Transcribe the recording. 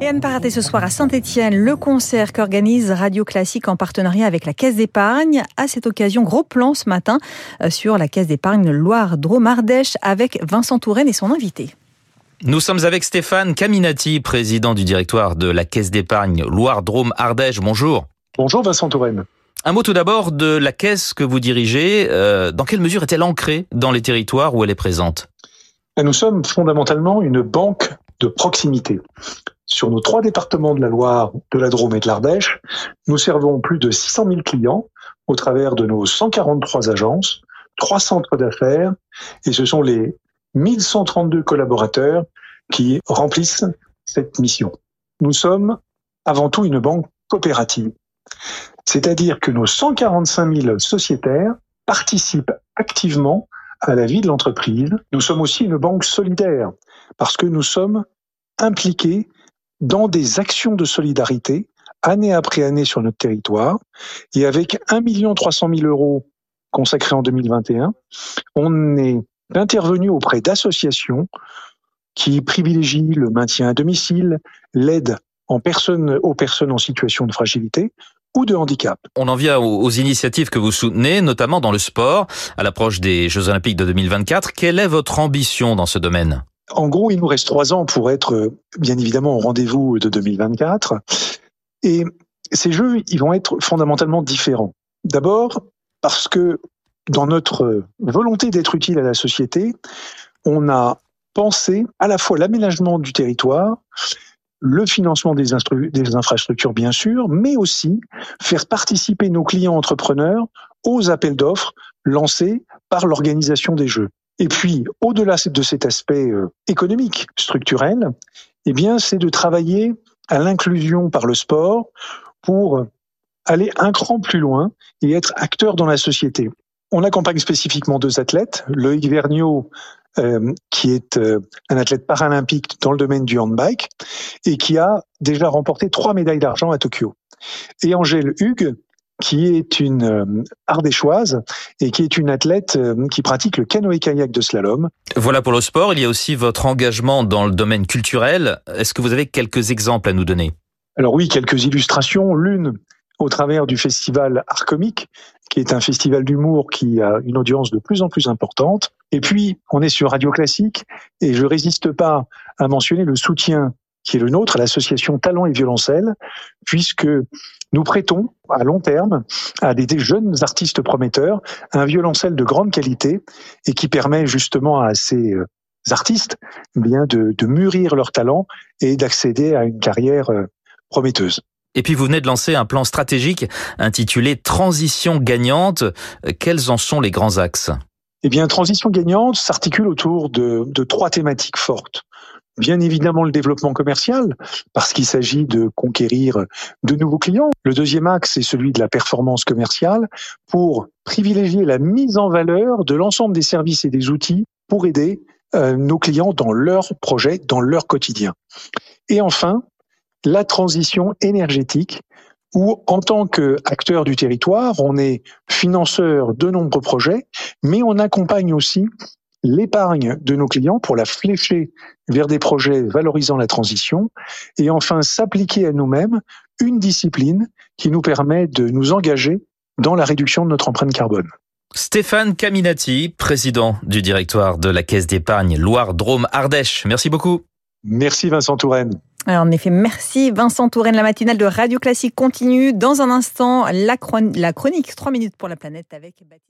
Et à ne pas rater ce soir à Saint-Etienne, le concert qu'organise Radio Classique en partenariat avec la Caisse d'épargne. À cette occasion, gros plan ce matin euh, sur la Caisse d'épargne Loire-Drôme-Ardèche avec Vincent Touraine et son invité. Nous sommes avec Stéphane Caminati, président du directoire de la Caisse d'épargne Loire-Drôme-Ardèche. Bonjour. Bonjour Vincent Touraine. Un mot tout d'abord de la caisse que vous dirigez. Euh, dans quelle mesure est-elle ancrée dans les territoires où elle est présente? Nous sommes fondamentalement une banque de proximité. Sur nos trois départements de la Loire, de la Drôme et de l'Ardèche, nous servons plus de 600 000 clients au travers de nos 143 agences, trois centres d'affaires, et ce sont les 1132 collaborateurs qui remplissent cette mission. Nous sommes avant tout une banque coopérative, c'est-à-dire que nos 145 000 sociétaires participent activement à la vie de l'entreprise. Nous sommes aussi une banque solidaire parce que nous sommes impliqués dans des actions de solidarité année après année sur notre territoire. Et avec 1 300 000 euros consacrés en 2021, on est intervenu auprès d'associations qui privilégient le maintien à domicile, l'aide aux personnes en situation de fragilité ou de handicap. On en vient aux, initiatives que vous soutenez, notamment dans le sport, à l'approche des Jeux Olympiques de 2024. Quelle est votre ambition dans ce domaine? En gros, il nous reste trois ans pour être bien évidemment au rendez-vous de 2024. Et ces Jeux, ils vont être fondamentalement différents. D'abord, parce que dans notre volonté d'être utile à la société, on a pensé à la fois l'aménagement du territoire, le financement des, des, infrastructures, bien sûr, mais aussi faire participer nos clients entrepreneurs aux appels d'offres lancés par l'organisation des jeux. Et puis, au-delà de cet aspect euh, économique, structurel, eh bien, c'est de travailler à l'inclusion par le sport pour aller un cran plus loin et être acteur dans la société. On accompagne spécifiquement deux athlètes, Loïc Vergniaud euh, qui est euh, un athlète paralympique dans le domaine du handbike et qui a déjà remporté trois médailles d'argent à Tokyo. Et Angèle Hugues, qui est une euh, ardéchoise et qui est une athlète qui pratique le canoë-kayak de slalom. Voilà pour le sport. Il y a aussi votre engagement dans le domaine culturel. Est-ce que vous avez quelques exemples à nous donner? Alors oui, quelques illustrations. L'une au travers du festival Art Comique, qui est un festival d'humour qui a une audience de plus en plus importante. Et puis, on est sur Radio Classique, et je résiste pas à mentionner le soutien qui est le nôtre à l'association Talent et Violoncelle, puisque nous prêtons à long terme à des, jeunes artistes prometteurs un violoncelle de grande qualité et qui permet justement à ces euh, artistes bien de, de mûrir leur talent et d'accéder à une carrière euh, prometteuse. Et puis vous venez de lancer un plan stratégique intitulé Transition gagnante. Quels en sont les grands axes? Eh bien, Transition gagnante s'articule autour de, de trois thématiques fortes. Bien évidemment le développement commercial, parce qu'il s'agit de conquérir de nouveaux clients. Le deuxième axe est celui de la performance commerciale pour privilégier la mise en valeur de l'ensemble des services et des outils pour aider euh, nos clients dans leurs projets, dans leur quotidien. Et enfin, la transition énergétique où, en tant qu'acteur du territoire, on est financeur de nombreux projets, mais on accompagne aussi l'épargne de nos clients pour la flécher vers des projets valorisant la transition, et enfin s'appliquer à nous-mêmes une discipline qui nous permet de nous engager dans la réduction de notre empreinte carbone. Stéphane Caminati, président du directoire de la Caisse d'épargne Loire-Drôme-Ardèche. Merci beaucoup. Merci Vincent Touraine. Alors, en effet, merci Vincent Touraine. La matinale de Radio Classique continue. Dans un instant, la, chronique 3 minutes pour la planète avec Baptiste.